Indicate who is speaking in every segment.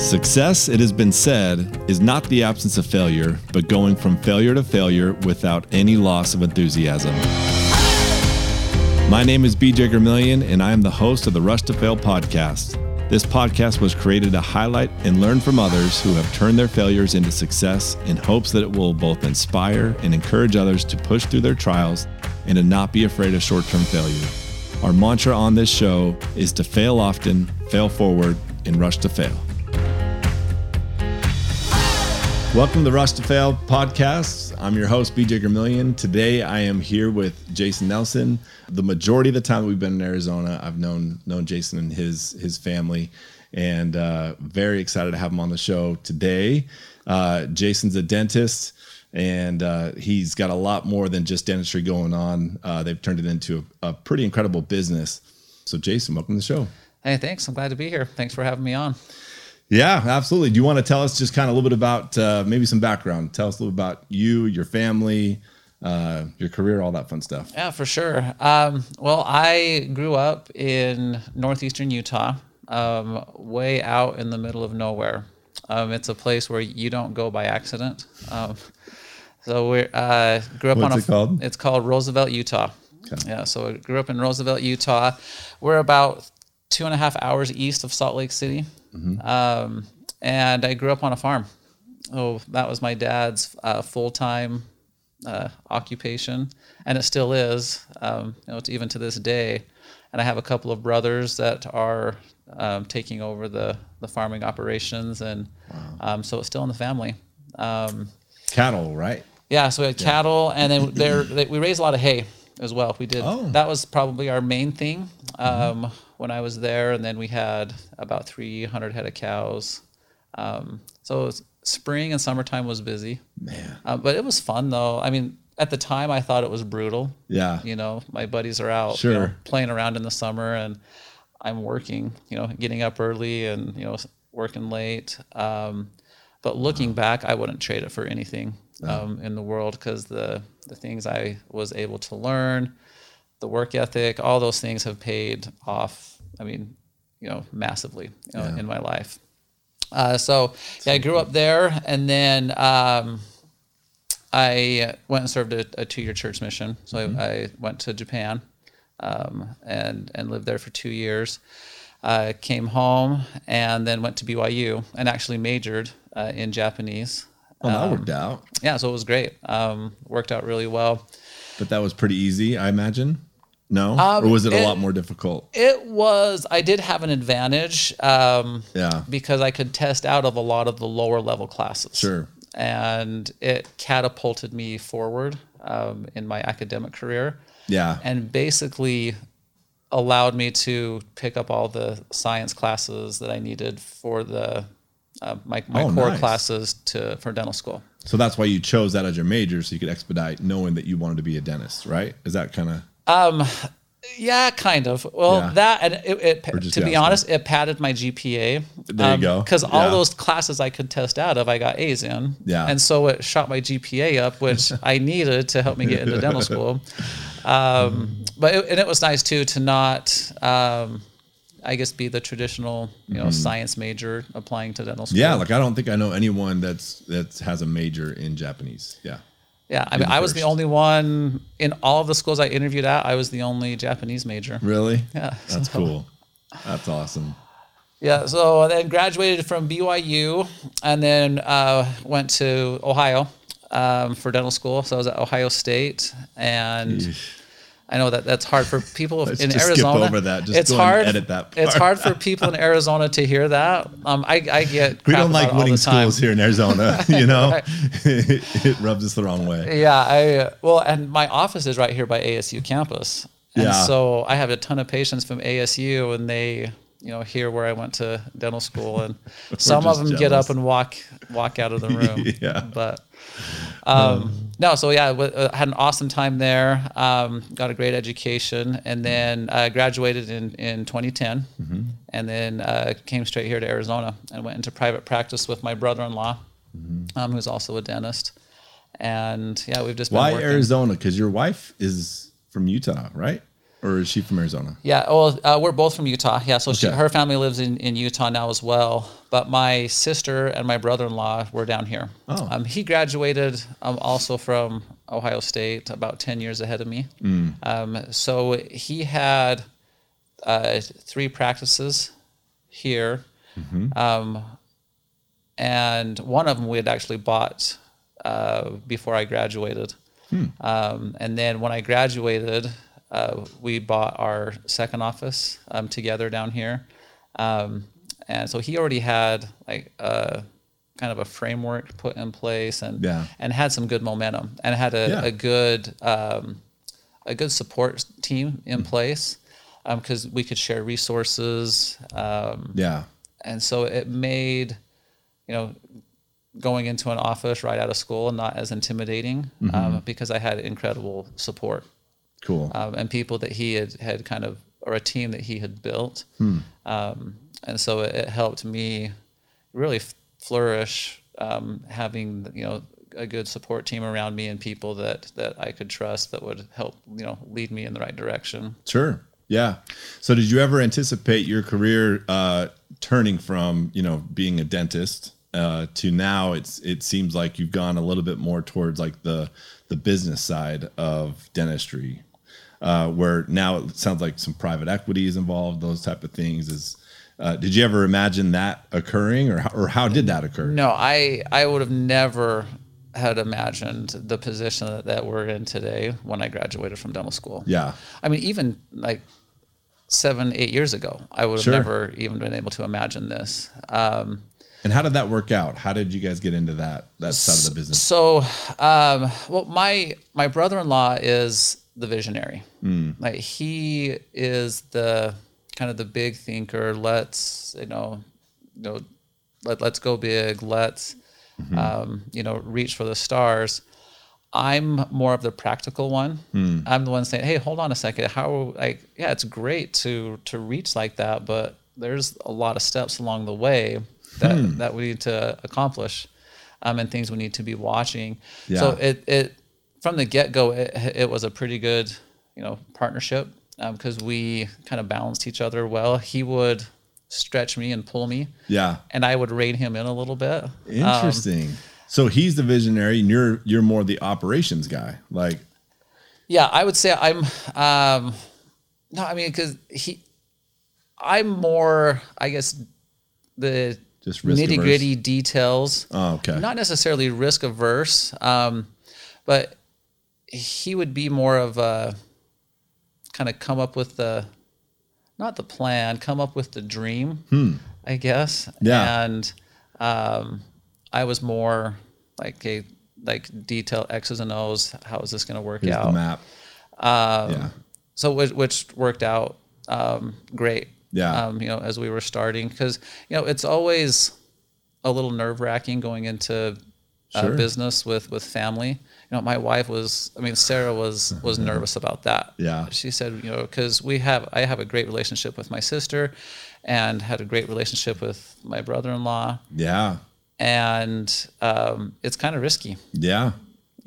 Speaker 1: Success, it has been said, is not the absence of failure, but going from failure to failure without any loss of enthusiasm. My name is BJ Gramillion, and I am the host of the Rush to Fail podcast. This podcast was created to highlight and learn from others who have turned their failures into success in hopes that it will both inspire and encourage others to push through their trials and to not be afraid of short term failure. Our mantra on this show is to fail often, fail forward, and rush to fail. Welcome to the Rush to Fail podcast. I'm your host, BJ Gramillion. Today I am here with Jason Nelson. The majority of the time we've been in Arizona, I've known known Jason and his his family, and uh, very excited to have him on the show today. Uh, Jason's a dentist, and uh, he's got a lot more than just dentistry going on. Uh, they've turned it into a, a pretty incredible business. So, Jason, welcome to the show.
Speaker 2: Hey, thanks. I'm glad to be here. Thanks for having me on.
Speaker 1: Yeah, absolutely. Do you want to tell us just kind of a little bit about uh, maybe some background? Tell us a little about you, your family, uh, your career, all that fun stuff.
Speaker 2: Yeah, for sure. Um, well, I grew up in northeastern Utah, um, way out in the middle of nowhere. Um, it's a place where you don't go by accident. Um, so we uh, grew up
Speaker 1: What's
Speaker 2: on a.
Speaker 1: it called?
Speaker 2: It's called Roosevelt, Utah. Yeah, so I grew up in Roosevelt, Utah. We're about two and a half hours east of Salt Lake City. Um, and I grew up on a farm. Oh, that was my dad's uh, full time uh, occupation, and it still is. Um, you know, it's even to this day. And I have a couple of brothers that are um, taking over the the farming operations, and um, so it's still in the family. Um,
Speaker 1: Cattle, right?
Speaker 2: yeah, so we had cattle, and then there they, we raised a lot of hay as well. We did.
Speaker 1: Oh.
Speaker 2: That was probably our main thing um, when I was there, and then we had about 300 head of cows. Um, so it was, spring and summertime was busy,
Speaker 1: Man.
Speaker 2: uh, but it was fun though. I mean, at the time, I thought it was brutal.
Speaker 1: Yeah.
Speaker 2: You know, my buddies are out, you know,
Speaker 1: Sure.
Speaker 2: playing around in the summer, and I'm working. You know, getting up early and you know working late. Um, but looking back, I wouldn't trade it for anything um, in the world because the the things I was able to learn, the work ethic, all those things have paid off. I mean, you know, massively you know,
Speaker 1: Yeah.
Speaker 2: in my life. Uh, so yeah, I grew up there, and then um, I went and served a, a two-year church mission. So I, I went to Japan um, and and lived there for two years. Uh, came home and then went to BYU and actually majored uh, in Japanese.
Speaker 1: Oh, that worked out.
Speaker 2: Yeah, so it was great. Um, worked out really well.
Speaker 1: But that was pretty easy, I imagine. No?
Speaker 2: Um,
Speaker 1: or was it a lot more difficult?
Speaker 2: It was. I did have an advantage um,
Speaker 1: Yeah.
Speaker 2: because I could test out of a lot of the lower level classes.
Speaker 1: Sure.
Speaker 2: and it catapulted me forward um, in my academic career
Speaker 1: Yeah.
Speaker 2: and basically allowed me to pick up all the science classes that I needed for the uh, my, my
Speaker 1: Oh,
Speaker 2: core
Speaker 1: nice.
Speaker 2: classes to for dental school.
Speaker 1: So that's why you chose that as your major so you could expedite knowing that you wanted to be a dentist, right? Is that kind of
Speaker 2: Yeah, kind of. Well,
Speaker 1: Yeah.
Speaker 2: that and it, it to be honest, it padded my GPA.
Speaker 1: There you go.
Speaker 2: Because all
Speaker 1: Yeah.
Speaker 2: those classes I could test out of, I got A's in.
Speaker 1: Yeah.
Speaker 2: And so it shot my GPA up, which I needed to help me get into dental school. Um, but it, and it was nice too to not, um, I guess, be the traditional, you know, science major applying to dental school.
Speaker 1: Yeah, like I don't think I know anyone that's that has a major in Japanese. Yeah.
Speaker 2: Yeah. I mean, I was the only one in all of the schools I interviewed at. I was the only Japanese major.
Speaker 1: Really?
Speaker 2: Yeah.
Speaker 1: That's cool. That's awesome.
Speaker 2: Yeah, so I then graduated from BYU and then uh, went to Ohio um, for dental school. So I was at Ohio State, and I know that that's hard for people
Speaker 1: Let's
Speaker 2: in
Speaker 1: just skip
Speaker 2: Arizona.
Speaker 1: over that. Just
Speaker 2: it's hard.
Speaker 1: edit that
Speaker 2: It's hard for people in Arizona to hear that. Um, I, I get
Speaker 1: We don't like winning schools here in Arizona, you know?
Speaker 2: Right.
Speaker 1: it rubs us the wrong way.
Speaker 2: Yeah, I well, and my office is right here by ASU campus, and
Speaker 1: Yeah.
Speaker 2: so I have a ton of patients from ASU, and they, you know, hear where I went to dental school, and some of them get up and walk walk out of the room.
Speaker 1: Yeah.
Speaker 2: But um, no, so yeah, w- uh, had an awesome time there. Um, got a great education, and then uh, graduated in in 2010,
Speaker 1: Mm-hmm.
Speaker 2: and then uh, came straight here to Arizona and went into private practice with my brother-in-law,
Speaker 1: Mm-hmm.
Speaker 2: um, who's also a dentist. And yeah, we've just been
Speaker 1: Why. Arizona? Because your wife is from Utah, right? Or is she from Arizona?
Speaker 2: Yeah, well, uh, we're both from Utah. Yeah, so she, her family lives in, in Utah now as well. But my sister and my brother in law were down here.
Speaker 1: Oh.
Speaker 2: Um, he graduated um, also from Ohio State about 10 years ahead of me.
Speaker 1: Mm.
Speaker 2: Um, so he had uh, three practices here.
Speaker 1: Mm-hmm.
Speaker 2: Um, and one of them we had actually bought uh, before I graduated.
Speaker 1: Hmm.
Speaker 2: Um, and then when I graduated, uh, we bought our second office um, together down here. Um, and so he already had like a kind of a framework put in place and
Speaker 1: Yeah.
Speaker 2: and had some good momentum and had a,
Speaker 1: Yeah.
Speaker 2: a good um, a good support team in place because we could share resources um,
Speaker 1: Yeah.
Speaker 2: and so it made you know going into an office right out of school not as intimidating
Speaker 1: Mm-hmm.
Speaker 2: um, because I had incredible support
Speaker 1: Cool.
Speaker 2: um, and people that he had had kind of or a team that he had built
Speaker 1: Hmm.
Speaker 2: um, and so it, it helped me really f- flourish um, having you know a good support team around me and people that that I could trust that would help you know lead me in the right direction
Speaker 1: Sure. Yeah. So did you ever anticipate your career uh, turning from, you know, being a dentist uh, to now it's it seems like you've gone a little bit more towards like the the business side of dentistry. Uh, where now it sounds like some private equity is involved, those type of things. Is uh, did you ever imagine that occurring, or how, or how did that occur?
Speaker 2: No, I I would have never had imagined the position that, that we're in today when I graduated from dental school.
Speaker 1: Yeah,
Speaker 2: I mean, even like seven, eight years ago, I would have
Speaker 1: Sure.
Speaker 2: never even been able to imagine this. Um,
Speaker 1: and how did that work out? How did you guys get into that that side of the business?
Speaker 2: so, um, well, my my brother-in-law is the visionary. Like he is the kind of the big thinker. Let's you know, you know, let let's go big. Let's um, you know reach for the stars. I'm more of the practical one. I'm the one saying, "Hey, hold on a second. How like yeah, it's great to to reach like that, but there's a lot of steps along the way that that we need to accomplish, um, and things we need to be watching.
Speaker 1: Yeah.
Speaker 2: So it it from the get go, it, it was a pretty good you know partnership because we kind of balanced each other well. He would stretch me and pull me,
Speaker 1: Yeah,
Speaker 2: and I would rein him in a little bit. Um,
Speaker 1: interesting. so he's the visionary, and you're you're more the operations guy. Like,
Speaker 2: Yeah, I would say I'm. Um, no, I mean because he, I'm more, I guess, the
Speaker 1: Just risk
Speaker 2: nitty gritty details.
Speaker 1: Oh, okay.
Speaker 2: Not necessarily risk averse, um, but he would be more of a kind of come up with the, not the plan, come up with the dream, I guess.
Speaker 1: Hmm. Yeah.
Speaker 2: And um, I was more like a like detail X's and O's. How is this going to work
Speaker 1: here's
Speaker 2: out?
Speaker 1: the map.
Speaker 2: Um,
Speaker 1: Yeah.
Speaker 2: So which, which worked out um, great.
Speaker 1: Yeah.
Speaker 2: Um, you know, as we were starting, because you know it's always a little nerve wracking going into uh,
Speaker 1: Sure.
Speaker 2: business with with family. You know, my wife was. I mean, Sarah was was nervous about that.
Speaker 1: Yeah.
Speaker 2: She said, you know, because we have I have a great relationship with my sister, and had a great relationship with my brother in law,
Speaker 1: Yeah,
Speaker 2: and um, it's kind of risky.
Speaker 1: yeah.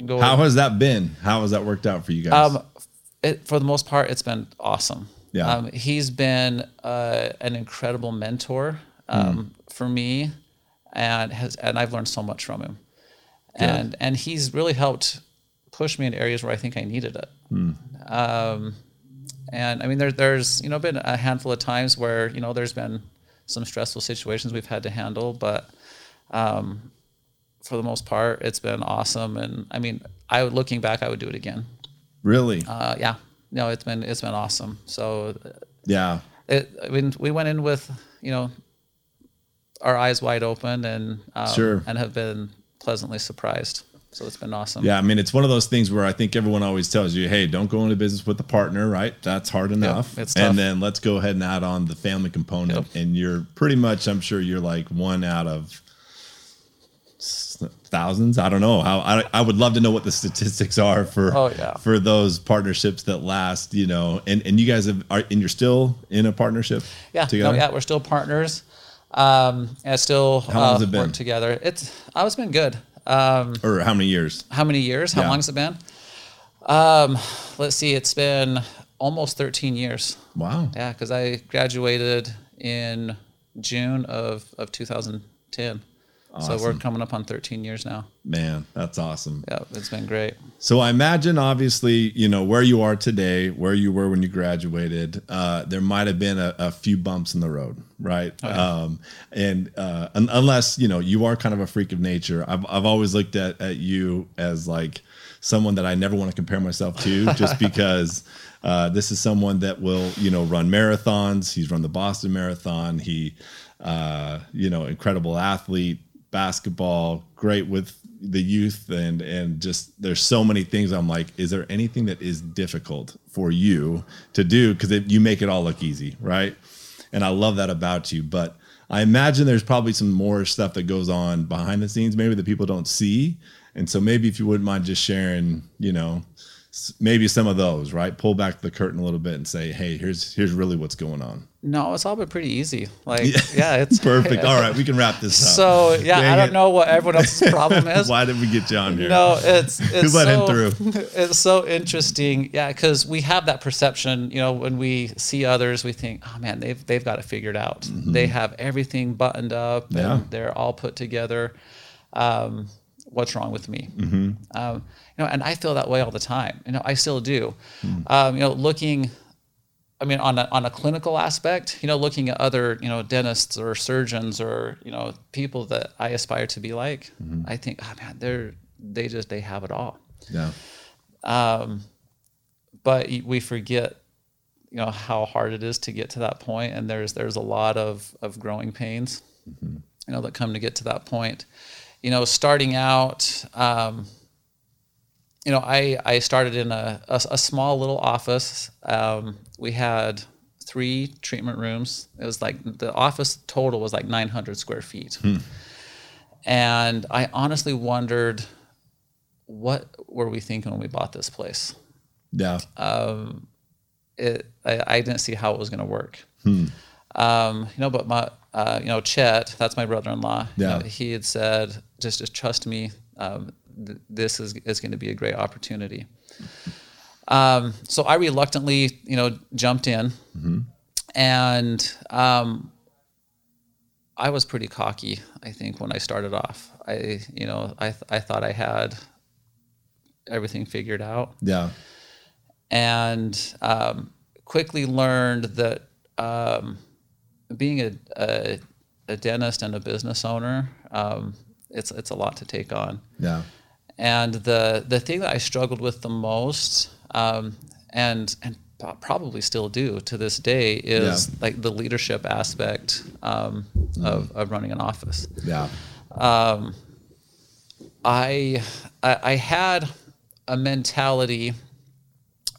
Speaker 1: How has that been? How has that worked out for you guys?
Speaker 2: Um, it, for the most part, it's been awesome.
Speaker 1: Yeah.
Speaker 2: Um, he's been uh, an incredible mentor um, for me, and has and I've learned so much from him. And and he's really helped push me in areas where I think I needed it. Um, and I mean, there, there's you know been a handful of times where you know there's been some stressful situations we've had to handle, but um, for the most part, it's been awesome. And I mean, I would looking back, I would do it again
Speaker 1: really?
Speaker 2: uh, yeah, no, it's been it's been awesome. So,
Speaker 1: yeah.
Speaker 2: it, I mean, we went in with you know our eyes wide open and um,
Speaker 1: Sure.
Speaker 2: and have been pleasantly surprised. So it's been awesome.
Speaker 1: Yeah, I mean, it's one of those things where I think everyone always tells you, "Hey, don't go into business with a partner." Right? That's hard enough.
Speaker 2: it's tough.
Speaker 1: and then let's go ahead and add on the family component,
Speaker 2: Yep.
Speaker 1: and you're pretty much, I'm sure, you're like one out of thousands. I don't know how. I, I would love to know what the statistics are for
Speaker 2: Oh, yeah.
Speaker 1: for those partnerships that last. You know, and and you guys have are and you're still in a partnership.
Speaker 2: yeah, no,
Speaker 1: together.
Speaker 2: yeah, we're still partners. Um, and still
Speaker 1: How long has
Speaker 2: uh,
Speaker 1: it been?
Speaker 2: work together. It's oh, it's been good. Um,
Speaker 1: Or how many years?
Speaker 2: how many years? How
Speaker 1: Yeah.
Speaker 2: long has it been? Um, let's see. It's been almost 13 years.
Speaker 1: Wow.
Speaker 2: Yeah, because I graduated in June of, of 2010. So we're coming up on 13 years now.
Speaker 1: Man, that's awesome.
Speaker 2: Yeah, it's been great.
Speaker 1: So I imagine, obviously, you know where you are today, where you were when you graduated. Uh, there might have been a, a, few bumps in the road, right? Oh, yeah. um, and uh, un- unless you know you are kind of a freak of nature, I've I've always looked at at you as like someone that I never want to compare myself to, just because. Uh, this is someone that will, you know, run marathons. He's run the Boston Marathon. He, uh, you know, incredible athlete, basketball, great with the youth, and and just there's so many things. I'm like, is there anything that is difficult for you to do? Because you make it all look easy, right? And I love that about you. But I imagine there's probably some more stuff that goes on behind the scenes, maybe that people don't see. And so maybe if you wouldn't mind just sharing, you know, maybe some of those, right? Pull back the curtain a little bit and say, "Hey, here's here's really what's going on."
Speaker 2: No, it's all been pretty easy. Like, yeah, yeah it's
Speaker 1: perfect. all right, we can wrap this up.
Speaker 2: So, yeah, Dang I don't it. know what everyone else's problem is.
Speaker 1: Why did we get you on here?
Speaker 2: No, it's it's let so, him through? It's so interesting. Yeah, because we have that perception. You know, when we see others, we think, "Oh man, they've they've got it figured out. Mm-hmm. They have everything buttoned up. Yeah. and they're all put together." Um, what's wrong with me? Mm-hmm. Um, you know, and I feel that way all the time. You know, I still do. Mm. Um, you know, looking, I mean, on a, on a clinical aspect, you know, looking at other, you know, dentists or surgeons or you know, people that I aspire to be like, mm-hmm. I think, oh man, they're they just they have it all.
Speaker 1: Yeah.
Speaker 2: Um, but we forget, you know, how hard it is to get to that point, and there's there's a lot of of growing pains, mm-hmm. you know, that come to get to that point you know, starting out, um, you know, I, I started in a, a, a small little office. Um, we had three treatment rooms. It was like the office total was like 900 square feet. Hmm. And I honestly wondered, what were we thinking when we bought this place?
Speaker 1: Yeah.
Speaker 2: Um, it, I, I didn't see how it was going to work. Hmm. Um, you know, but my, uh, you know, Chet, that's my brother-in-law.
Speaker 1: Yeah.
Speaker 2: You know, he had said, just, just trust me. Um, th- this is, is going to be a great opportunity. Um, so I reluctantly, you know, jumped in mm-hmm. and, um, I was pretty cocky, I think, when I started off. I, you know, I, th- I thought I had everything figured out.
Speaker 1: Yeah.
Speaker 2: And, um, quickly learned that, um, being a, a, a dentist and a business owner, um, it's it's a lot to take on.
Speaker 1: Yeah.
Speaker 2: And the the thing that I struggled with the most, um, and and probably still do to this day, is yeah. like the leadership aspect um, mm. of of running an office.
Speaker 1: Yeah.
Speaker 2: Um, I, I I had a mentality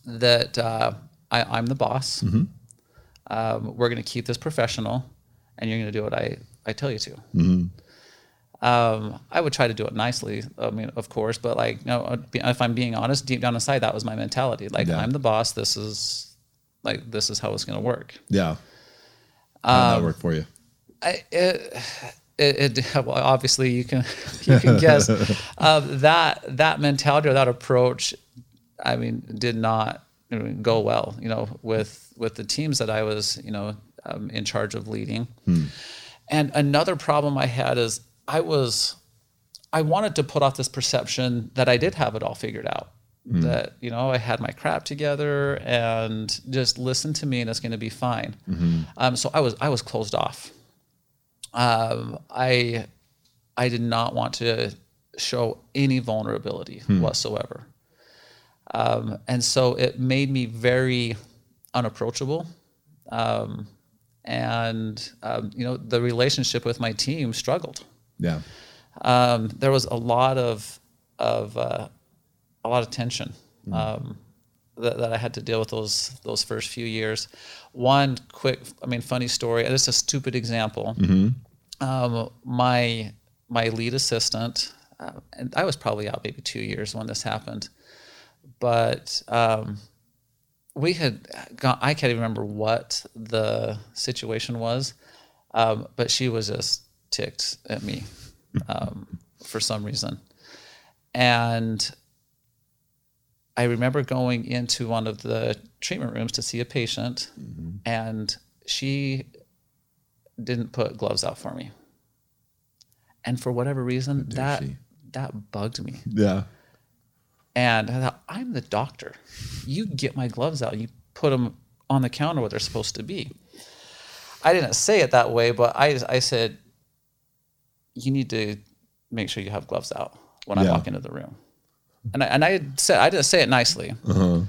Speaker 2: that uh, I, am the boss. Mm-hmm um, we're going to keep this professional and you're going to do what I, I tell you to. Mm-hmm. Um, I would try to do it nicely. I mean, of course, but like, you know, if I'm being honest, deep down inside, that was my mentality. Like, yeah. I'm the boss. This is like, this is how it's going to work.
Speaker 1: Yeah. How did um, that work for you?
Speaker 2: I, it, it, it, well, obviously you can, you can guess, uh, that, that mentality or that approach, I mean, did not go well, you know, with, with the teams that I was, you know, um, in charge of leading. Hmm. And another problem I had is I was, I wanted to put off this perception that I did have it all figured out. Hmm. That you know I had my crap together and just listen to me and it's going to be fine. Mm-hmm. Um, so I was I was closed off. Um, I I did not want to show any vulnerability hmm. whatsoever. Um, and so it made me very unapproachable. Um, and um, you know the relationship with my team struggled.
Speaker 1: Yeah,
Speaker 2: um, there was a lot of of uh, a lot of tension mm. um, that, that, I had to deal with those those first few years. One quick, I mean, funny story. This is a stupid example. Mm-hmm. Um, my my lead assistant, uh, and I was probably out maybe two years when this happened, but um, we had gone, I can't even remember what the situation was, um, but she was just ticked at me um, for some reason. And I remember going into one of the treatment rooms to see a patient, and she didn't put gloves out for me. And for whatever reason, that
Speaker 1: she?
Speaker 2: that bugged me.
Speaker 1: Yeah.
Speaker 2: And I thought, I'm the doctor. You get my gloves out. You put them on the counter where they're supposed to be. I didn't say it that way, but I, I said, you need to make sure you have gloves out when I walk into the room. And I, and I said, I didn't say it nicely.
Speaker 1: Uh-huh.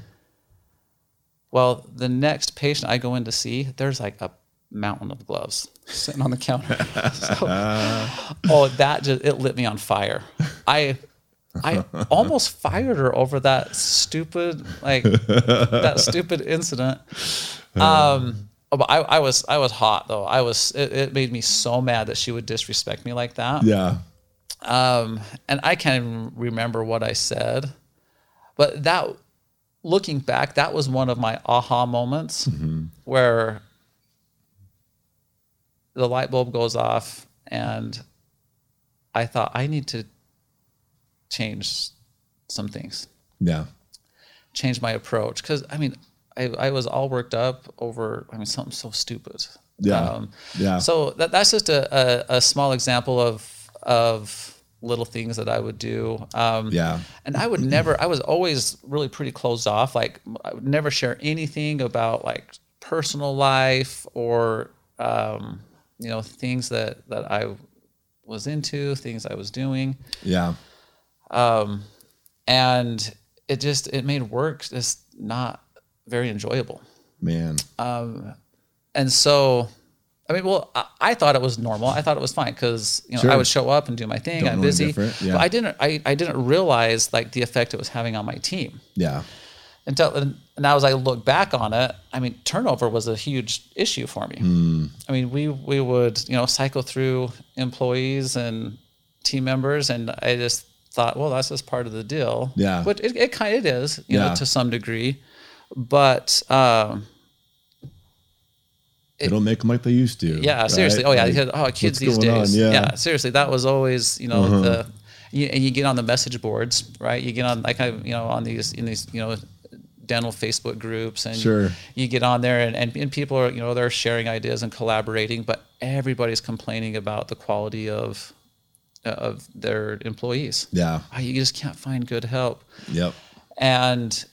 Speaker 2: Well, the next patient I go in to see, there's like a mountain of gloves sitting on the counter. So- oh, that just it lit me on fire. I I almost fired her over that stupid like that stupid incident. Um but I, I was I was hot though. I was it, it made me so mad that she would disrespect me like that.
Speaker 1: Yeah.
Speaker 2: Um, and I can't even remember what I said, but that, looking back, that was one of my aha moments where the light bulb goes off, and I thought I need to change some things,
Speaker 1: Yeah.
Speaker 2: change my approach. Because I mean, I, I was all worked up over I mean something so stupid.
Speaker 1: Yeah. Yeah.
Speaker 2: So that, that's just a, a, a small example of of little things that I would do. Um,
Speaker 1: Yeah.
Speaker 2: And I would never. I was always really pretty closed off. Like I would never share anything about like personal life or um, you know things that that I was into, things I was doing,
Speaker 1: Yeah.
Speaker 2: And it just it made work just not very enjoyable.
Speaker 1: Man.
Speaker 2: Um, and so I mean, well, I, I thought it was normal. I thought it was fine because you know
Speaker 1: Sure.
Speaker 2: I would show up and do my thing.
Speaker 1: Don't
Speaker 2: I'm busy,
Speaker 1: yeah.
Speaker 2: but I didn't. I, I didn't realize like the effect it was having on my team
Speaker 1: yeah.
Speaker 2: until and now as I look back on it. I mean, turnover was a huge issue for me.
Speaker 1: Hmm.
Speaker 2: I mean, we we would you know cycle through employees and team members, and I just thought, well, that's just part of the deal.
Speaker 1: Yeah.
Speaker 2: but it, it kind of is, you
Speaker 1: Yeah.
Speaker 2: know, to some degree. But um,
Speaker 1: They don't make them like they used to.
Speaker 2: Yeah,
Speaker 1: right?
Speaker 2: seriously. Oh yeah,
Speaker 1: Like,
Speaker 2: oh kids these days.
Speaker 1: Yeah. Uh-huh.
Speaker 2: Yeah. seriously, that was always you know the you, and you get on the message boards, right? You get on like I you know on these in these you know dental Facebook groups and
Speaker 1: Sure.
Speaker 2: you get on there and, and, and people are you know they're sharing ideas and collaborating, but everybody's complaining about the quality of of their employees.
Speaker 1: Yeah.
Speaker 2: Oh, you just can't find good help,
Speaker 1: Yep.
Speaker 2: and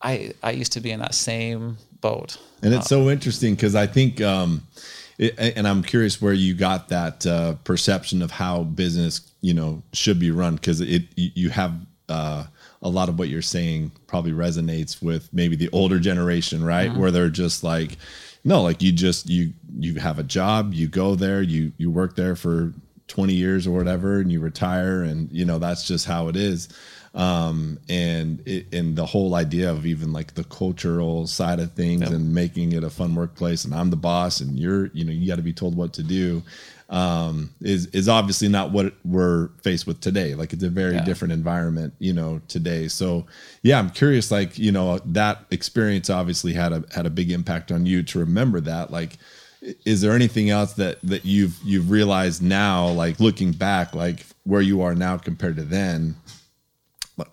Speaker 2: I I used to be in that same boat.
Speaker 1: And it's so interesting because I think, um, it, and I'm curious where you got that uh, perception of how business, you know, should be run because it you you have uh, a lot of what you're saying probably resonates with maybe the older generation, right? Where they're just like, no, like you just you you have a job, you go there, you you work there for 20 years or whatever, and you retire, and you know that's just how it is. Um and it and the whole idea of even like the cultural side of things and making it a fun workplace and i'm the boss and you're you know you got to be told what to do um is is obviously not what we're faced with today. Like it's a very
Speaker 2: Yeah.
Speaker 1: different environment you know today. So yeah i'm curious like you know that experience obviously had a had a big impact on you to remember that. Like is there anything else that that you've you've realized now like looking back like where you are now compared to then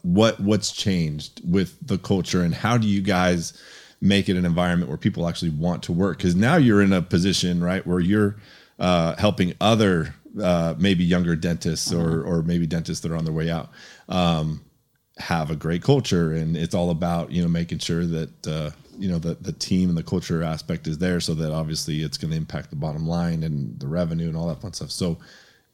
Speaker 1: what what's changed with the culture and how do you guys make it an environment where people actually want to work? Because now you're in a position right where you're uh, helping other uh, maybe younger dentists or or maybe dentists that are on their way out um, have a great culture. And it's all about you know making sure that uh, you know the the team and the culture aspect is there so that obviously it's going to impact the bottom line and the revenue and all that fun stuff. So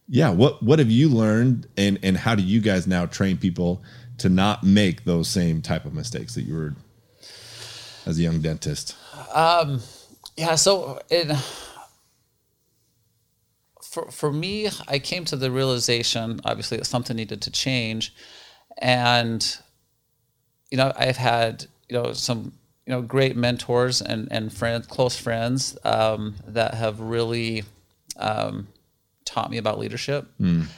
Speaker 1: yeah what what have you learned and and how do you guys now train people to not make those same type of mistakes that you were as a young dentist?
Speaker 2: Um, yeah, so for for me, I came to the realization, obviously, that something needed to change, and you know, I've had you know some you know great mentors and and friends, close friends um, that have really um, taught me about leadership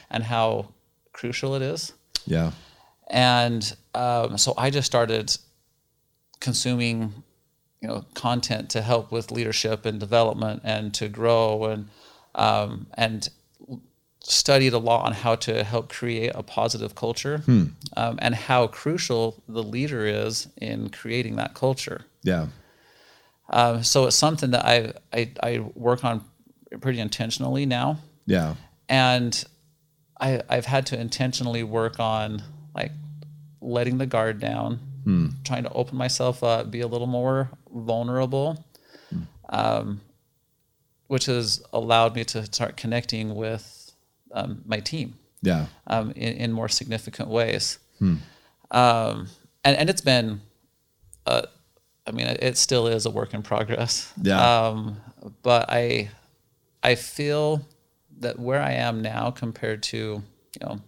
Speaker 2: and how crucial it is.
Speaker 1: Yeah.
Speaker 2: And um, so I just started consuming, you know, content to help with leadership and development and to grow and um, and studied a lot on how to help create a positive culture um, and how crucial the leader is in creating that culture.
Speaker 1: Yeah.
Speaker 2: Um, so it's something that I, I I work on pretty intentionally now,
Speaker 1: Yeah.
Speaker 2: and I I've had to intentionally work on like letting the guard down, trying to open myself up, be a little more vulnerable, um, which has allowed me to start connecting with um, my team
Speaker 1: Yeah.
Speaker 2: um, in, in more significant ways. Um, and, and it's been, uh, I mean, it, it still is a work in progress.
Speaker 1: Yeah.
Speaker 2: Um, but I, I feel that where I am now compared to, you know,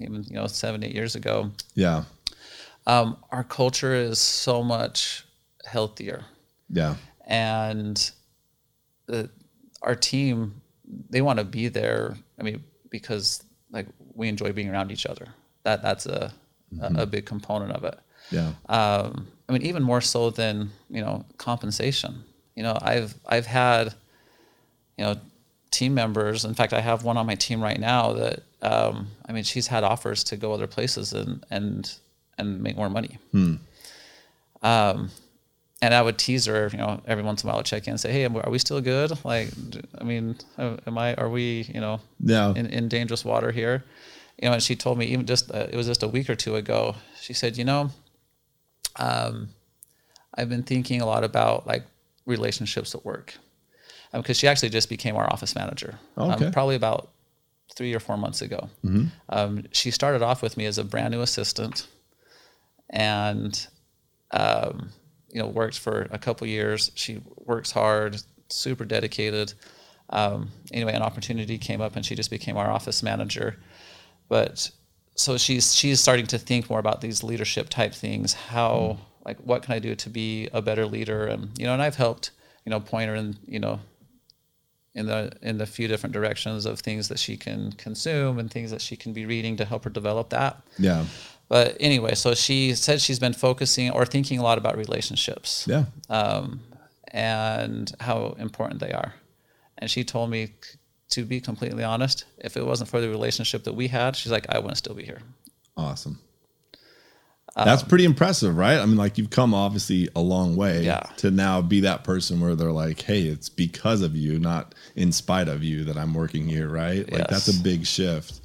Speaker 2: even, you know, seven, eight years ago,
Speaker 1: Yeah.
Speaker 2: um, our culture is so much healthier
Speaker 1: Yeah.
Speaker 2: and the, our team they want to be there i mean because like we enjoy being around each other. That that's a a, a big component of it.
Speaker 1: Yeah.
Speaker 2: um, i mean even more so than you know compensation. You know i've i've had you know team members. In fact i have one on my team right now that um, i mean she's had offers to go other places and and and make more money. Um, and I would tease her, you know, every once in a while, I'd check in and say, "Hey, are we still good? Like, I mean, am I? Are we, you know, in, in dangerous water here?" You know, and she told me even just uh, it was just a week or two ago. She said, "You know, um, I've been thinking a lot about like relationships at work, because she actually just became our office manager, um, probably about three or four months ago. Um, she started off with me as a brand new assistant, and um, you know worked for a couple years. She works hard, super dedicated. Um, anyway, an opportunity came up, and she just became our office manager. But so she's she's starting to think more about these leadership type things. How like what can I do to be a better leader? And you know, and I've helped you know point her in you know in the in the few different directions of things that she can consume and things that she can be reading to help her develop that.
Speaker 1: Yeah.
Speaker 2: But anyway, so she said she's been focusing or thinking a lot about relationships
Speaker 1: Yeah.
Speaker 2: um, and how important they are. And she told me, to be completely honest, if it wasn't for the relationship that we had, she's like, I wouldn't still be here.
Speaker 1: Awesome. That's pretty impressive, right? I mean, like you've come obviously a long way
Speaker 2: Yeah.
Speaker 1: to now be that person where they're like, "Hey, it's because of you, not in spite of you, that I'm working here." Right? Like that's a big shift.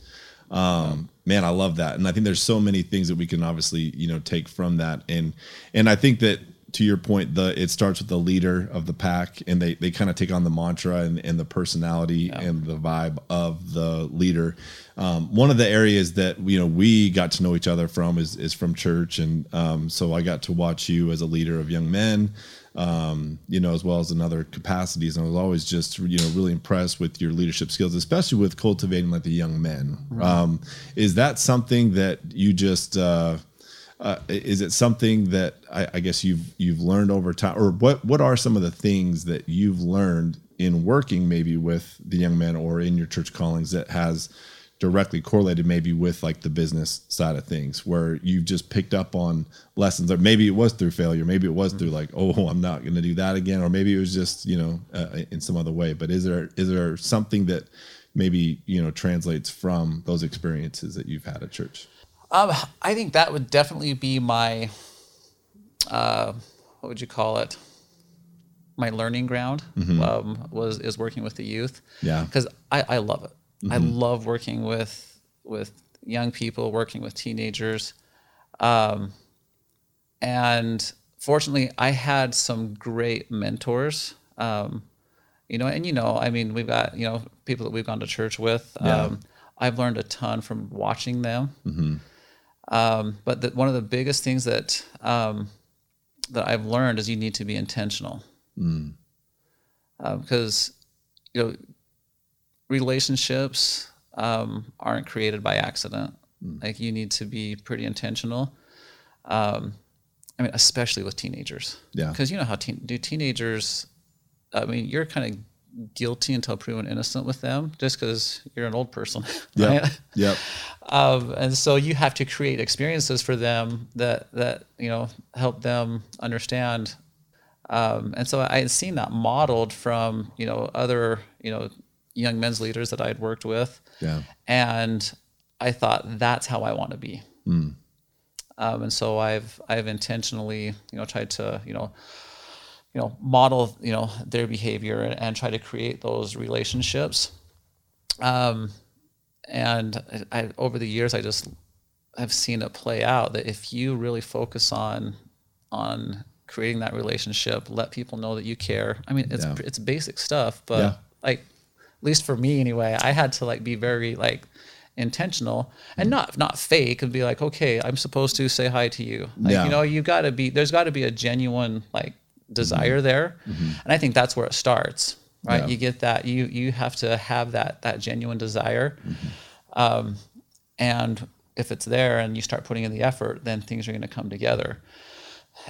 Speaker 1: Um, man, I love that, and I think there's so many things that we can obviously you know take from that, and and I think that to your point, the it starts with the leader of the pack, and they they kind of take on the mantra and, and the personality and the vibe of the leader. Um, one of the areas that you know we got to know each other from is is from church, and um, so I got to watch you as a leader of young men, um, you know, as well as in other capacities, and I was always just you know really impressed with your leadership skills, especially with cultivating like the young men. Um, is that something that you just uh, uh, is it something that I, I guess you've you've learned over time, or what what are some of the things that you've learned in working maybe with the young men or in your church callings that has directly correlated maybe with like the business side of things where you've just picked up on lessons or maybe it was through failure maybe it was through like oh i'm not going to do that again or maybe it was just you know uh, in some other way but is there is there something that maybe you know translates from those experiences that you've had at church
Speaker 2: Um, I think that would definitely be my, uh, what would you call it? My learning ground um, was is working with the youth.
Speaker 1: Yeah.
Speaker 2: because I, I love it. I love working with with young people, working with teenagers, um, and fortunately, I had some great mentors. Um, you know, and you know, I mean, we've got you know people that we've gone to church with.
Speaker 1: Yeah.
Speaker 2: Um, I've learned a ton from watching them. Um, but the, one of the biggest things that um, that I've learned is you need to be intentional. Because you know, relationships um, aren't created by accident. Like you need to be pretty intentional. Um, I mean, especially with teenagers.
Speaker 1: Yeah.
Speaker 2: Because you know how teen, do teenagers. I mean, you're kind of guilty until proven innocent with them, just because you're an old person.
Speaker 1: Yeah.
Speaker 2: right?
Speaker 1: Yep.
Speaker 2: um, and so you have to create experiences for them that that you know help them understand um, and so i had seen that modeled from you know other you know young men's leaders that I had worked with.
Speaker 1: Yeah.
Speaker 2: And I thought that's how I want to be. Um, and so I've I've intentionally you know tried to you know you know model you know their behavior and, and try to create those relationships. Um, and I, I over the years I just I've seen it play out that if you really focus on on creating that relationship, let people know that you care. I mean, it's
Speaker 1: Yeah.
Speaker 2: it's basic stuff, but
Speaker 1: Yeah.
Speaker 2: like at least for me anyway, I had to like be very like intentional and mm. not not fake and be like, okay, I'm supposed to say hi to you. Like,
Speaker 1: Yeah.
Speaker 2: you know, you got to be there's got to be a genuine like mm-hmm. desire there, mm-hmm. and I think that's where it starts. Right,
Speaker 1: Yeah.
Speaker 2: you get that you you have to have that that genuine desire, mm-hmm. um, and if it's there and you start putting in the effort, then things are going to come together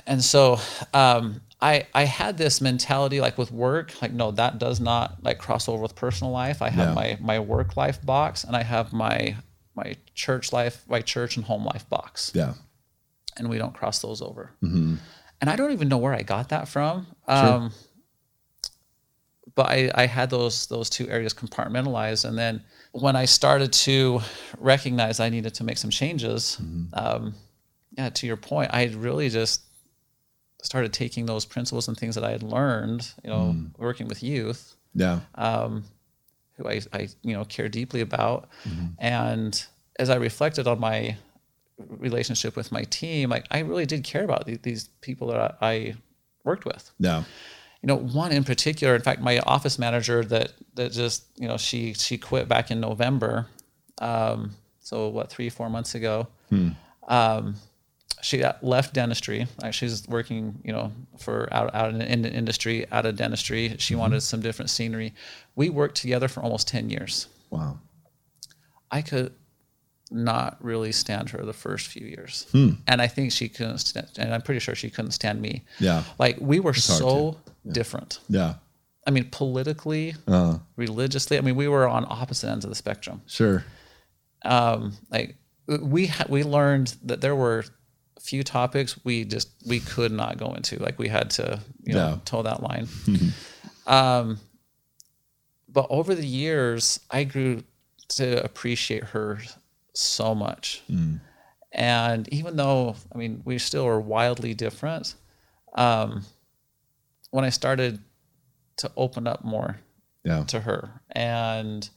Speaker 2: and so um, I I had this mentality like with work like no that does not like cross over with personal life. I have
Speaker 1: Yeah.
Speaker 2: my my work life box and I have my my church life my church and home life box.
Speaker 1: Yeah.
Speaker 2: and we don't cross those over.
Speaker 1: Mm-hmm.
Speaker 2: and I don't even know where I got that from. Um, but I, I had those those two areas compartmentalized. And then when I started to recognize I needed to make some changes um, yeah to your point I really just started taking those principles and things that I had learned you know working with youth
Speaker 1: Yeah.
Speaker 2: um, who I, I you know care deeply about. And as I reflected on my relationship with my team like I really did care about these, these people that I, I worked with.
Speaker 1: Yeah.
Speaker 2: you know one in particular in fact my office manager that that just you know she she quit back in november um, so what three four months ago. Um, she got left dentistry like she's working you know for out out in, the industry out of dentistry she wanted some different scenery we worked together for almost 10 years
Speaker 1: Wow.
Speaker 2: i could not really stand her the first few years
Speaker 1: Hmm.
Speaker 2: and i think she couldn't stand, and i'm pretty sure she couldn't stand me
Speaker 1: Yeah.
Speaker 2: like we were
Speaker 1: hard
Speaker 2: so different
Speaker 1: Yeah.
Speaker 2: I mean, politically,
Speaker 1: Uh,
Speaker 2: religiously. I mean, we were on opposite ends of the spectrum.
Speaker 1: sure.
Speaker 2: Um, like we ha- we learned that there were few topics we just we could not go into. Like we had to you know
Speaker 1: Yeah.
Speaker 2: toe that line. um, but over the years, I grew to appreciate her so much. And even though I mean we still are wildly different, um, when I started to open up more
Speaker 1: Yeah.
Speaker 2: to her and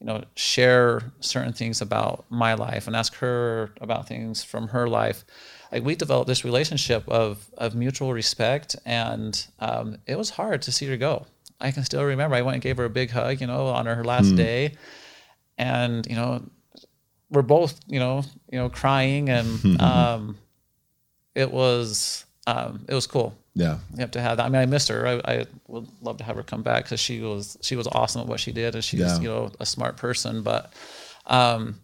Speaker 2: you know share certain things about my life and ask her about things from her life like we developed this relationship of of mutual respect and um, it was hard to see her go i can still remember i went and gave her a big hug you know on her last day and you know we're both you know you know crying and um, it was um, it was cool
Speaker 1: Yeah.
Speaker 2: you have to have that. I mean, I missed her. I, I would love to have her come back because she was she was awesome at what she did, and she's
Speaker 1: Yeah.
Speaker 2: you know a smart person. But um,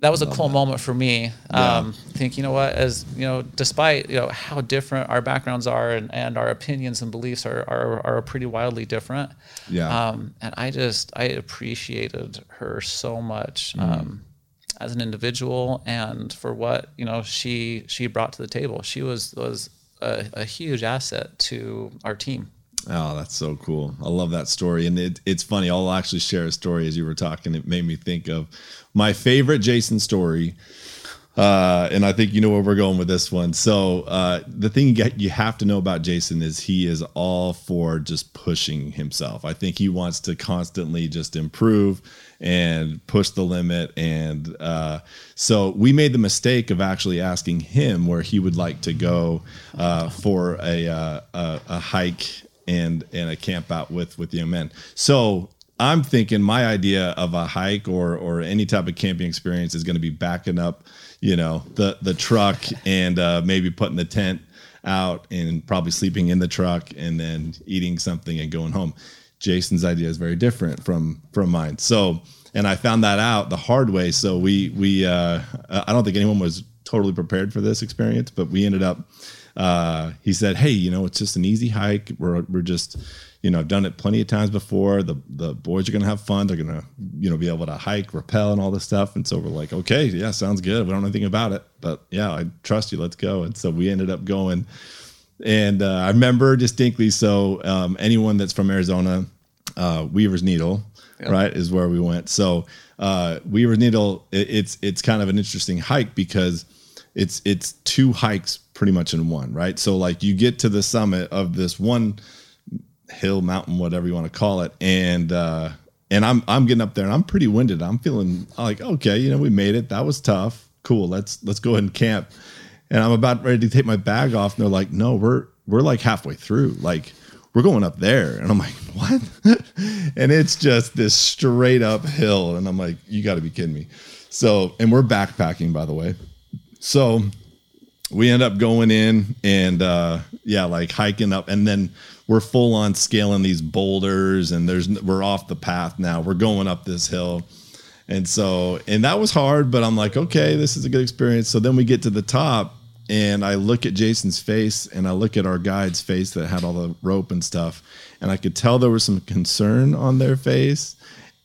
Speaker 2: that was a cool moment for me.
Speaker 1: Yeah.
Speaker 2: Um, think you know what, as you know, despite you know how different our backgrounds are and, and our opinions and beliefs are, are are pretty wildly different.
Speaker 1: Yeah.
Speaker 2: Um, and I just I appreciated her so much.
Speaker 1: Mm.
Speaker 2: Um, as an individual and for what you know she she brought to the table she was was a, a huge asset to our team
Speaker 1: Oh, that's so cool. I love that story. And it, it's funny. I'll actually share a story as you were talking. It made me think of my favorite Jason story. Uh, and I think you know where we're going with this one. So uh, the thing you, get, you have to know about Jason is he is all for just pushing himself. I think he wants to constantly just improve and push the limit. And uh, so we made the mistake of actually asking him where he would like to go uh, for a, uh, a a hike and and a camp out with with young men. So I'm thinking my idea of a hike or or any type of camping experience is going to be backing up, you know, the the truck and uh, maybe putting the tent out and probably sleeping in the truck and then eating something and going home. Jason's idea is very different from from mine. So, and I found that out the hard way. So we we uh, I don't think anyone was totally prepared for this experience, but we ended up. Uh, he said, "Hey, you know, it's just an easy hike. We're we're just, you know, I've done it plenty of times before. The the boys are gonna have fun. They're gonna, you know, be able to hike, rappel, and all this stuff. And so we're like, okay, yeah, sounds good. We don't know anything about it, but yeah, I trust you. Let's go. And so we ended up going. And uh, I remember distinctly. So um, anyone that's from Arizona, uh, Weaver's Needle, yep. right, is where we went. So uh, Weaver's Needle, it, it's it's kind of an interesting hike because it's it's two hikes pretty much in one, right? So like you get to the summit of this one hill, mountain, whatever you want to call it, and uh, and I'm I'm getting up there and I'm pretty winded. I'm feeling like okay, you know, we made it. That was tough. Cool. Let's let's go ahead and camp. And I'm about ready to take my bag off, and they're like, no, we're we're like halfway through. Like we're going up there. And I'm like, what? and it's just this straight up hill. And I'm like, you got to be kidding me. So, and we're backpacking, by the way. So we end up going in and, uh, yeah, like hiking up. And then we're full on scaling these boulders and there's, we're off the path now. We're going up this hill. And so, and that was hard, but I'm like, okay, this is a good experience. So then we get to the top and I look at Jason's face and I look at our guide's face that had all the rope and stuff, and I could tell there was some concern on their face.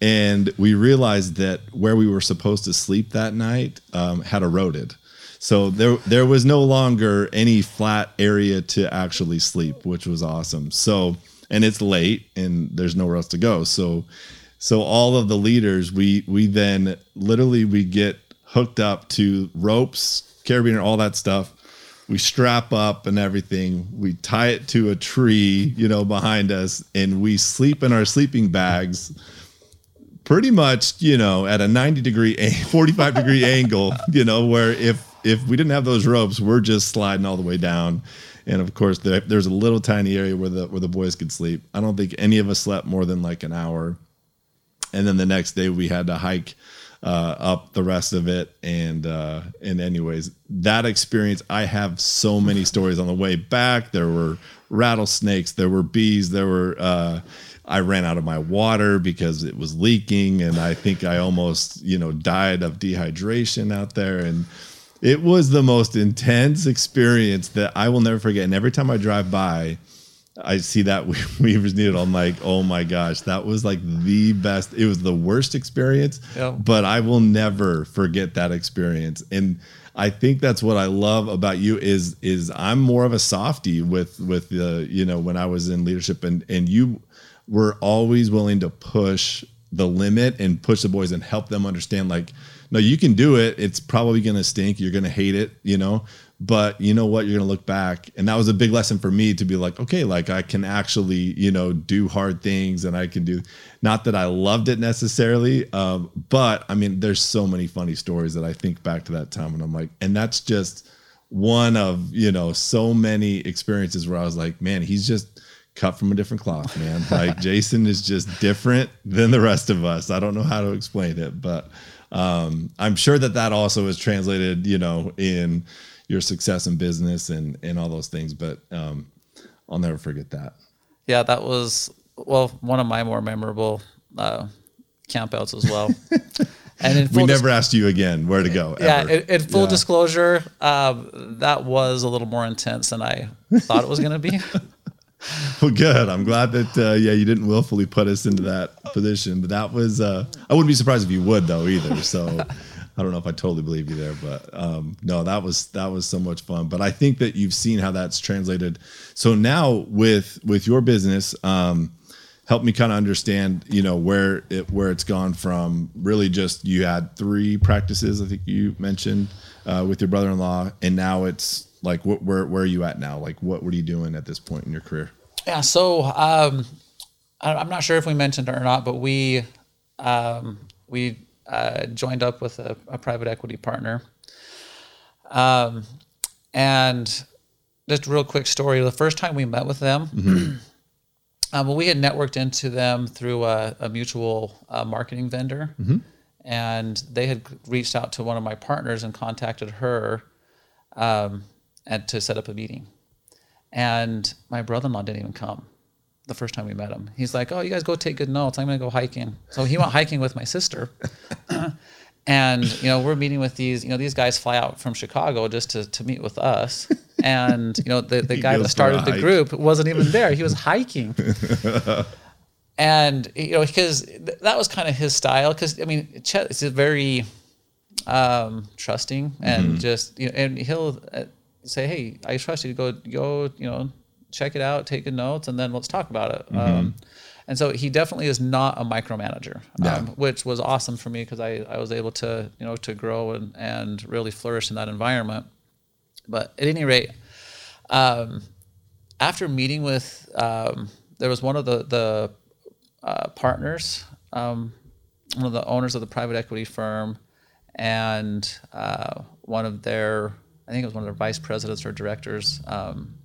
Speaker 1: And we realized that where we were supposed to sleep that night um, had eroded. So there there was no longer any flat area to actually sleep, which was awesome. So and it's late and there's nowhere else to go. So so all of the leaders we we then literally we get hooked up to ropes carabiner, all that stuff. We strap up and everything. We tie it to a tree, you know, behind us, and we sleep in our sleeping bags pretty much, you know, at a 90 degree, 45 degree angle, you know, where if if we didn't have those ropes, we're just sliding all the way down. And of course, there's a little tiny area where the where the boys could sleep. I don't think any of us slept more than like an hour. And then the next day we had to hike uh, up the rest of it. And uh, and anyways, that experience, I have so many stories on the way back. There were rattlesnakes, there were bees, there were. Uh, I ran out of my water because it was leaking, and I think I almost, you know, died of dehydration out there. And it was the most intense experience that I will never forget. And every time I drive by, I see that Weaver's Needle. I'm like, oh my gosh, that was like the best. It was the worst experience, but I will never forget that experience. And I think that's what I love about you is is I'm more of a softy with with the you know when I was in leadership and and you were always willing to push the limit and push the boys and help them understand like no you can do it. It's probably going to stink. You're going to hate it you know? But you know what? You're going to look back. And that was a big lesson for me to be like okay like i can actually you know do hard things and i can do not that i loved it necessarily um, but i mean there's so many funny stories that i think back to that time and i'm like and that's just one of you know so many experiences where i was like man he's just cut from a different cloth man. Like jason is just different than the rest of us. I don't know how to explain it but um, i'm sure that that also is translated you know in your success in business and and all those things. But um, I'll never forget that.
Speaker 2: Yeah, that was well one of my more memorable uh, campouts as well.
Speaker 1: and we never dis- asked you again where to go.
Speaker 2: Yeah, in, in, full yeah. disclosure, um, that was a little more intense than I thought it was going to be.
Speaker 1: well, good. I'm glad that uh, yeah you didn't willfully put us into that position, but that was uh, I wouldn't be surprised if you would though either. So I don't know if I totally believe you there, but um, no, that was that was so much fun. But I think that you've seen how that's translated. So now with with your business, um, help me kind of understand, you know, where it where it's gone from. Really, just you had three practices. I think you mentioned uh, with your brother-in-law, and now it's like what where where are you at now? Like what what are you doing at this point in your career?
Speaker 2: Yeah, so um, I'm not sure if we mentioned it or not, but we um, we uh, joined up with a, a private equity partner. Um, and just a real quick story. The first time we met with them, mm-hmm. um, well, we had networked into them through a, a mutual uh, marketing vendor. Mm-hmm. And they had reached out to one of my partners and contacted her um, and to set up a meeting. And my brother in law didn't even come the first time we met him. He's like, "Oh, you guys go take good notes. I'm going to go hiking." So he went hiking with my sister. and you know we're meeting with these you know these guys fly out from chicago just to, to meet with us and you know the, the guy that started the group wasn't even there he was hiking and you know because that was kind of his style because i mean chet is very um, trusting and mm-hmm. just you know and he'll uh, say hey i trust you go go you know check it out, take good notes, and then let's talk about it. Mm-hmm. Um, and so he definitely is not a micromanager, um, which was awesome for me because I, I was able to you know to grow and, and really flourish in that environment. But at any rate, um, after meeting with um, there was one of the the uh, partners, um, one of the owners of the private equity firm, and uh, one of their I think it was one of their vice presidents or directors um,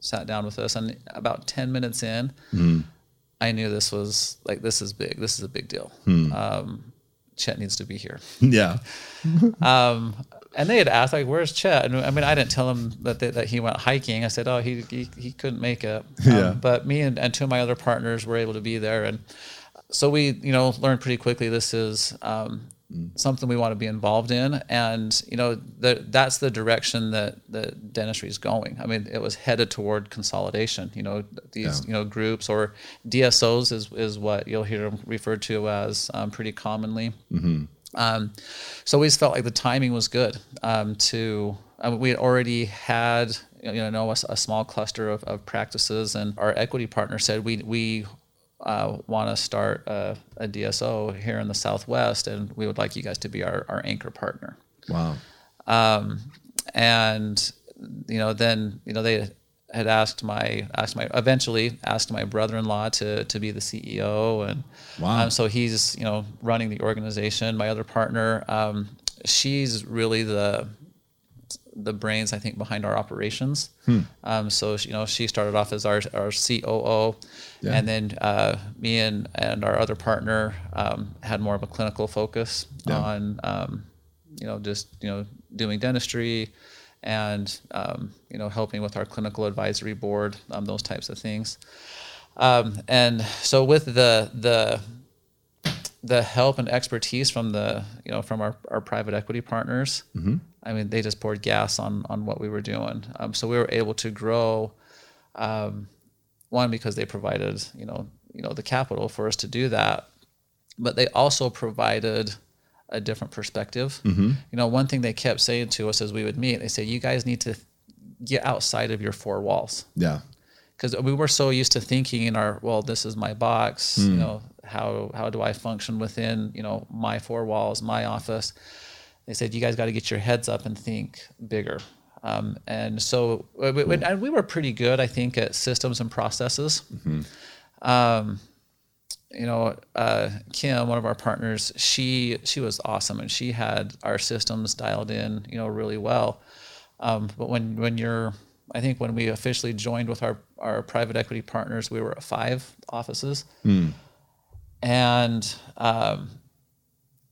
Speaker 2: sat down with us, and about ten minutes in, I knew this was like this is big. This is a big deal. Um, Chet needs to be here.
Speaker 1: Yeah.
Speaker 2: Um, and they had asked like, "Where's Chet?" And I mean, I didn't tell him that they, that he went hiking. I said, "Oh, he he, he couldn't make it." Um,
Speaker 1: Yeah.
Speaker 2: But me and, and two of my other partners were able to be there, and so we you know learned pretty quickly this is um, something we want to be involved in, and you know the, that's the direction that the dentistry is going. I mean, it was headed toward consolidation. You know, these
Speaker 1: Yeah.
Speaker 2: you know groups or DSOs is is what you'll hear them referred to as um, pretty commonly. Um, so we just felt like the timing was good um, to. I mean, we had already had you know a small cluster of, of practices, and our equity partner said we we uh, want to start a, a DSO here in the Southwest, and we would like you guys to be our, our anchor partner
Speaker 1: Wow.
Speaker 2: um, and you know then you know they had asked my asked my eventually asked my brother-in-law to to be the CEO and
Speaker 1: Wow.
Speaker 2: um, so he's you know running the organization my other partner um, she's really the the brains I think behind our operations.
Speaker 1: Hmm.
Speaker 2: Um, so she- you know she started off as our our COO,
Speaker 1: Yeah.
Speaker 2: and then uh, me and and our other partner um, had more of a clinical focus
Speaker 1: Yeah.
Speaker 2: on um, you know just you know doing dentistry and um, you know helping with our clinical advisory board um, those types of things. Um, and so with the the the help and expertise from the you know from our, our private equity partners i mean they just poured gas on on what we were doing. Um, so we were able to grow um, one because they provided you know you know the capital for us to do that but they also provided a different perspective. You know one thing they kept saying to us as we would meet they say you guys need to get outside of your four walls.
Speaker 1: Yeah.
Speaker 2: Because we were so used to thinking in our well this is my box you know how how do i function within you know my four walls my office? They said you guys got to get your heads up and think bigger. Um, and so we, we- and we were pretty good i think at systems and processes. Um, you know uh, kim one of our partners she she was awesome and she had our systems dialed in you know really well. Um, but when when you're, I think when we officially joined with our our private equity partners, we were at five offices, and um,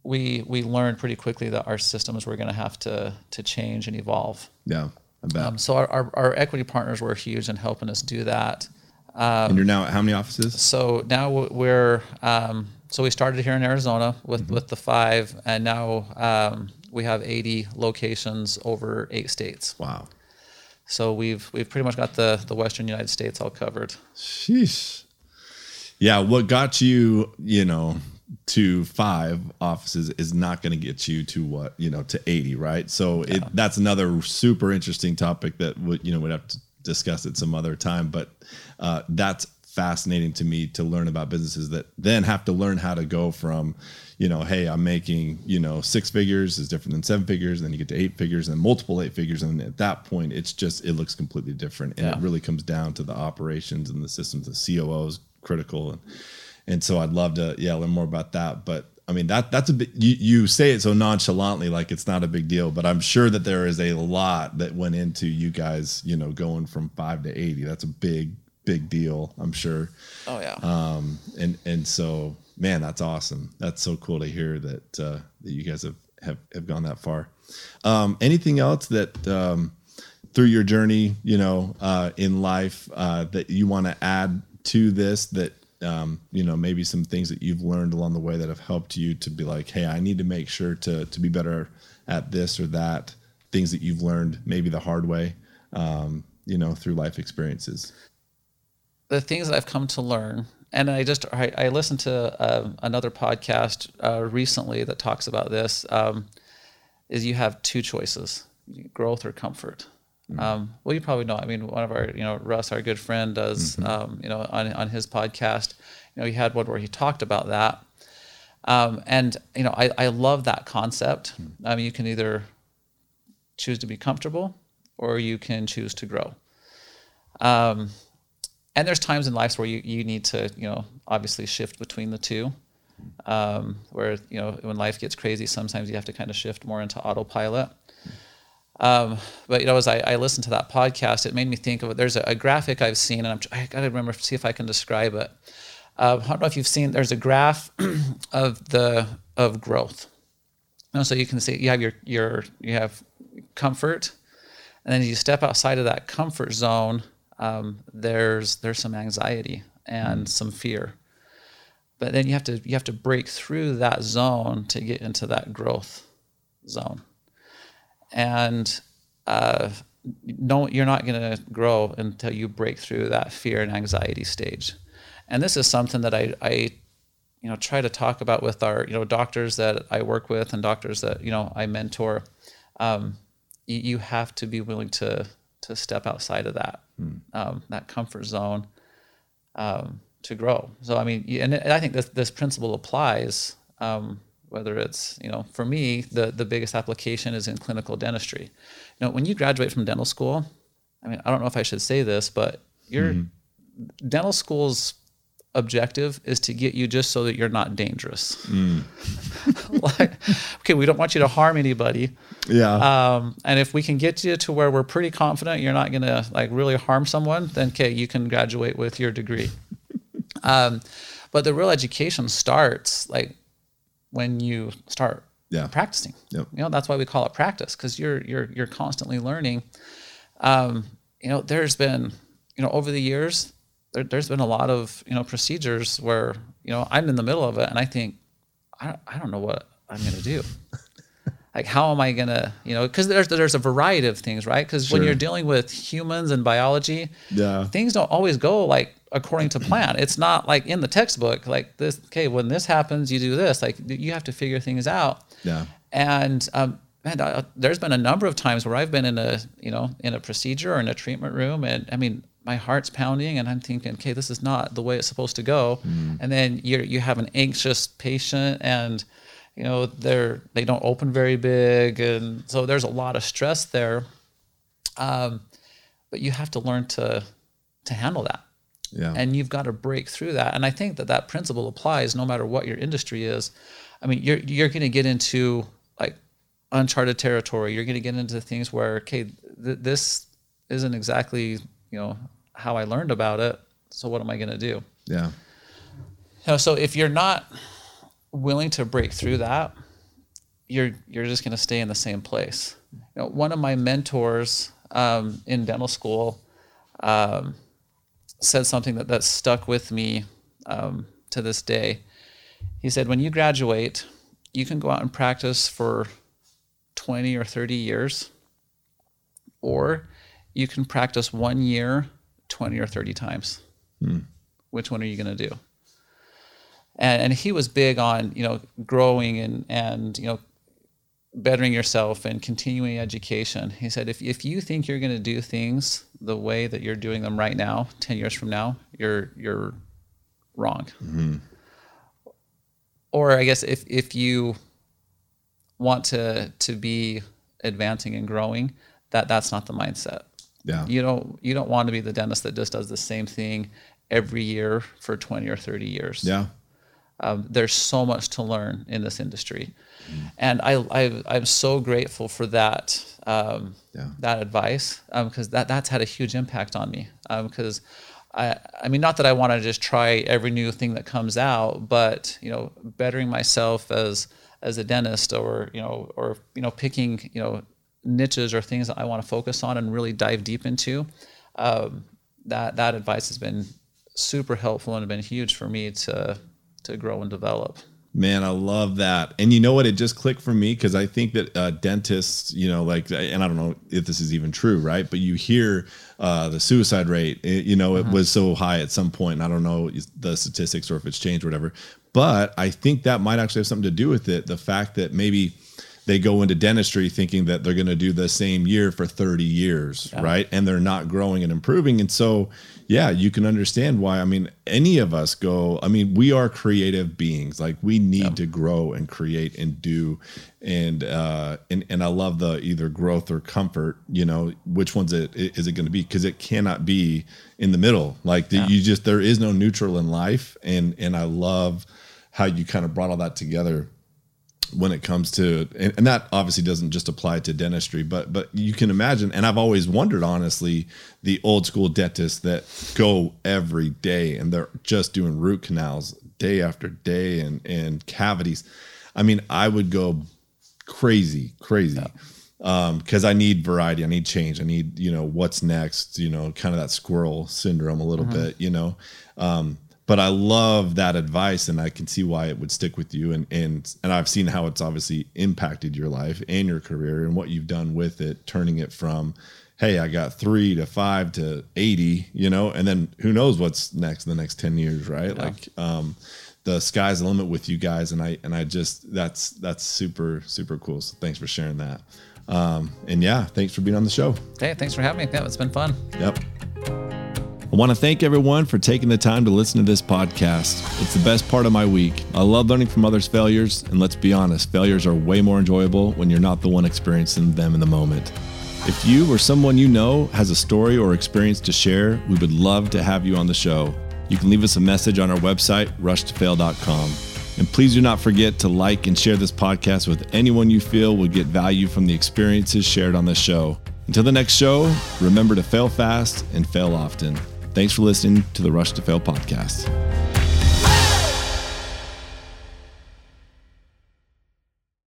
Speaker 2: we we learned pretty quickly that our systems were going to have to to change and evolve.
Speaker 1: Yeah. I bet.
Speaker 2: Um, so our, our, our equity partners were huge in helping us do that.
Speaker 1: and you're now at how many offices?
Speaker 2: So now we're um, so we started here in Arizona with
Speaker 1: Mm-hmm.
Speaker 2: with the five, and now um, we have 80 locations over eight states.
Speaker 1: Wow.
Speaker 2: So we've we've pretty much got the the Western United States all covered.
Speaker 1: Sheesh. Yeah, what got you, you know, to five offices is not going to get you to what, you know, to 80, right? So it that's another super interesting topic that would, you know, we'd have to discuss at some other time, but uh, that's fascinating to me to learn about businesses that then have to learn how to go from, you know, hey, I'm making, you know, six figures is different than seven figures, and then you get to eight figures and multiple eight figures. And at that point, it's just, it looks completely different. And it really comes down to the operations and the systems. The COO is critical. And, and so I'd love to, yeah, learn more about that. But I mean, that that's a bit, you, you say it so nonchalantly, like it's not a big deal, but I'm sure that there is a lot that went into you guys, you know, going from five to 80. That's a big, big deal, I'm sure.
Speaker 2: Oh yeah.
Speaker 1: Um, and, and so, man, that's awesome. That's so cool to hear that, uh, that you guys have, have, have gone that far. Um, anything else that, um, through your journey, you know, uh, in life, uh, that you want to add to this that, um, you know, maybe some things that you've learned along the way that have helped you to be like, Hey, I need to make sure to, to be better at this or that things that you've learned maybe the hard way, um, you know, through life experiences.
Speaker 2: the things that I've come to learn, and I just I, I listened to uh, another podcast uh, recently that talks about this. Um, is you have two choices: growth or comfort. Um, well, you probably know. I mean, one of our, you know, Russ, our good friend, does, um, you know, on on his podcast, you know, he had one where he talked about that. Um, and you know, I, I love that concept. I mean, you can either choose to be comfortable or you can choose to grow. And there's times in life where you, you need to, you know, obviously shift between the two. Um, where, you know, when life gets crazy, sometimes you have to kind of shift more into autopilot. Um, but you know, as I, I, listened to that podcast, it made me think of it. There's a, a graphic I've seen, and I'm, I got to remember see if I can describe it. Uh, I don't know if you've seen. There's a graph of the of growth. So you can see you have your your you have comfort, and then you step outside of that comfort zone. Um, there's there's some anxiety and mm. some fear, but then you have to you have to break through that zone to get into that growth zone and uh, no, you're not going to grow until you break through that fear and anxiety stage. And this is something that I, I, you know, try to talk about with our, you know, doctors that I work with and doctors that you know I mentor. Um, you, you, have to be willing to to step outside of that. Um, that comfort zone um, to grow. So I mean, and, and I think this this principle applies um, whether it's you know for me the the biggest application is in clinical dentistry you know when you graduate from dental school i mean i don't know if i should say this but your mm-hmm. dental school's objective is to get you just so that you're not dangerous mm. like okay we don't want you to harm anybody
Speaker 1: yeah
Speaker 2: um, and if we can get you to where we're pretty confident you're not going to like really harm someone then okay you can graduate with your degree um, but the real education starts like when you start
Speaker 1: yeah.
Speaker 2: practicing.
Speaker 1: Yep.
Speaker 2: You know, that's why we call it practice because you're you're you're constantly learning. Um, you know, there's been, you know, over the years, there, has been a lot of, you know, procedures where, you know, I'm in the middle of it and I think, I, I don't know what I'm going to do. like, how am I going to, you know, because there's, there's a variety of things, right? Because sure. when you're dealing with humans and biology,
Speaker 1: yeah.
Speaker 2: things don't always go like according to plan. It's not like in the textbook, like this, okay, when this happens, you do this. Like you have to figure things out.
Speaker 1: Yeah.
Speaker 2: And, um, man, uh, there's been a number of times where I've been in a, you know, in a procedure or in a treatment room, and I mean, my heart's pounding, and I'm thinking, okay, this is not the way it's supposed to go. Mm. And then you you have an anxious patient, and you know they're they don't open very big, and so there's a lot of stress there. Um, but you have to learn to to handle that.
Speaker 1: Yeah.
Speaker 2: And you've got to break through that. And I think that that principle applies no matter what your industry is. I mean, you're you're going to get into like uncharted territory. You're going to get into things where okay, th- this isn't exactly you know how I learned about it. So what am I going to do?
Speaker 1: Yeah.
Speaker 2: You know, so if you're not willing to break through that, you're you're just going to stay in the same place. You know, one of my mentors um, in dental school. Um, said something that, that stuck with me um, to this day. He said, When you graduate, you can go out and practice for 20 or 30 years, or you can practice one year 20 or 30 times. Hmm. Which one are you going to do? And, and he was big on, you know, growing and, and, you know, bettering yourself and continuing education. He said, if, if you think you're going to do things the way that you're doing them right now, 10 years from now, you're, you're wrong. Mm-hmm. Or I guess if, if you want to, to be advancing and growing, that that's not the mindset.
Speaker 1: Yeah.
Speaker 2: You don't, you don't want to be the dentist that just does the same thing every year for 20 or 30 years.
Speaker 1: Yeah.
Speaker 2: Um, there's so much to learn in this industry, mm. and I, I am so grateful for that um, yeah. that advice because um, that that's had a huge impact on me because. Um, I, I mean, not that I want to just try every new thing that comes out, but you know, bettering myself as as a dentist, or you know, or you know, picking you know niches or things that I want to focus on and really dive deep into. Um, that that advice has been super helpful and been huge for me to to grow and develop.
Speaker 1: Man, I love that. And you know what? It just clicked for me because I think that uh, dentists, you know, like, and I don't know if this is even true, right? But you hear uh, the suicide rate, it, you know, it uh-huh. was so high at some point, and I don't know the statistics or if it's changed or whatever. But I think that might actually have something to do with it. The fact that maybe they go into dentistry thinking that they're going to do the same year for 30 years, yeah. right? And they're not growing and improving. And so, yeah, you can understand why. I mean, any of us go, I mean, we are creative beings. Like we need yeah. to grow and create and do. And, uh, and, and I love the either growth or comfort, you know, which one's it is it going to be? Cause it cannot be in the middle. Like the, yeah. you just, there is no neutral in life. And, and I love how you kind of brought all that together when it comes to and, and, that obviously doesn't just apply to dentistry but but you can imagine and i've always wondered honestly the old school dentists that go every day and they're just doing root canals day after day and and cavities i mean i would go crazy crazy yeah. um because i need variety i need change i need you know what's next you know kind of that squirrel syndrome a little mm-hmm. bit you know um but I love that advice and I can see why it would stick with you and and and I've seen how it's obviously impacted your life and your career and what you've done with it turning it from hey I got 3 to 5 to 80 you know and then who knows what's next in the next 10 years right? Yeah. like um the sky's the limit with you guys and I and I just that's that's super super cool. So thanks for sharing that. Um and yeah thanks for being on the show.
Speaker 2: Hey thanks for having me. Yeah it's been fun.
Speaker 1: Yep I want to thank everyone for taking the time to listen to this podcast. It's the best part of my week. I love learning from others' failures, and let's be honest, failures are way more enjoyable when you're not the one experiencing them in the moment. If you or someone you know has a story or experience to share, we would love to have you on the show. You can leave us a message on our website, rushtofail.com. And please do not forget to like and share this podcast with anyone you feel would get value from the experiences shared on this show. Until the next show, remember to fail fast and fail often. Thanks for listening to the Rush to Fail podcast.